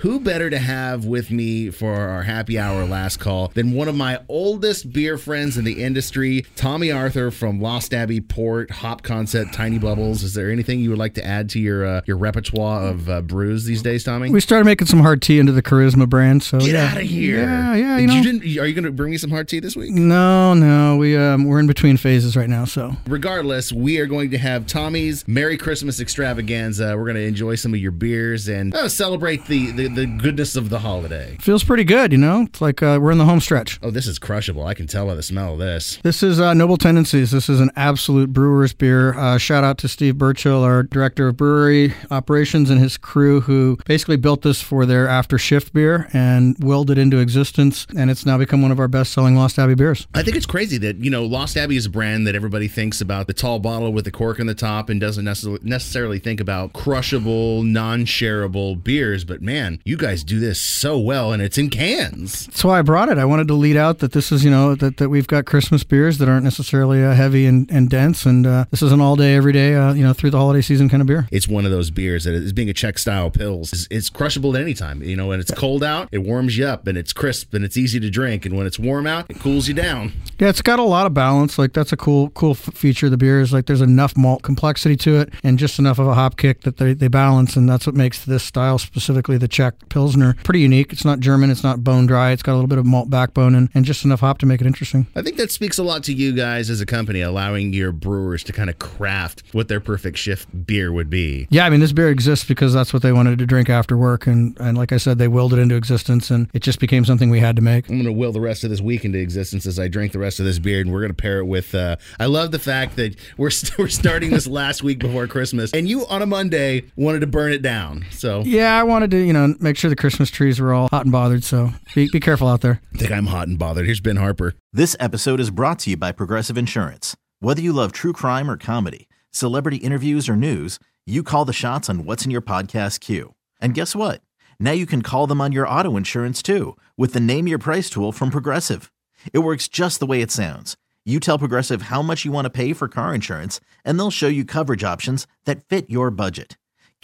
Who better to have with me for our happy hour last call than one of my oldest beer friends in the industry, Tommy Arthur from Lost Abbey Port, Hop Concept, Tiny Bubbles. Is there anything you would like to add to your uh, your repertoire of uh, brews these days, Tommy? We started making some hard tea into the Charisma brand. So Get yeah. out of here! Yeah, yeah. You You didn't, are you going to bring me some hard tea this week? no, no. We um we're in between phases right now. So Regardless, we are going to have Tommy's Merry Christmas extravaganza. We're going to enjoy some of your beers and uh, celebrate the, the, the goodness of the holiday. feels pretty good. You know, it's like uh, we're in the home stretch. Oh, this is crushable. I can tell by the smell of this. This is uh, Noble Tendencies. This is an absolute brewer's beer. Uh, shout out to Steve Burchill, our director of brewery operations, and his crew, who basically built this for their after shift beer and willed it into existence. And it's now become one of our best selling Lost Abbey beers. I think it's crazy that, you know, Lost Abbey is a brand that everybody thinks about the tall bottle with the cork in the top and doesn't necessarily necessarily think about crushable, non shareable beers. But man, you guys do this so well and it's in cans. That's why I brought it. I wanted to lead out that this is, you know, that, that we've got Christmas beers that aren't necessarily uh, heavy and, and dense. And uh, this is an all day, every day, uh, you know, through the holiday season kind of beer. It's one of those beers that is being a Czech style pils. It's, it's crushable at any time. You know, when it's cold out, it warms you up and it's crisp and it's easy to drink. And when it's warm out, it cools you down. Yeah, it's got a lot of balance. Like that's a cool, cool f- feature of the beer is like there's enough malt complexity to it and just enough of a hop kick that they, they balance, and that's what makes this style, specifically the Czech Pilsner, pretty unique. It's not German, it's not bone dry. It's got a little bit of malt backbone and, and just enough hop to make it interesting. I think that speaks a lot to you guys as a company, allowing your brewers to kind of craft what their perfect shift beer would be. Yeah, I mean this beer exists because that's what they wanted to drink after work, and and like I said, they willed it into existence, and it just became something we had to make. I'm going to will the rest of this week into existence as I drink the rest of this beer, and we're going to pair it with. Uh, I love the fact that we're st- we're starting this last week before Christmas, and you on a Monday wanted to burn it down. So Yeah, I wanted to you know make sure the Christmas trees were all hot and bothered, so be be careful out there. I think I'm hot and bothered. Here's Ben Harper. This episode is brought to you by Progressive Insurance. Whether you love true crime or comedy, celebrity interviews or news, you call the shots on what's in your podcast queue. And guess what? Now you can call them on your auto insurance too with the Name Your Price tool from Progressive. It works just the way it sounds. You tell Progressive how much you want to pay for car insurance, and they'll show you coverage options that fit your budget.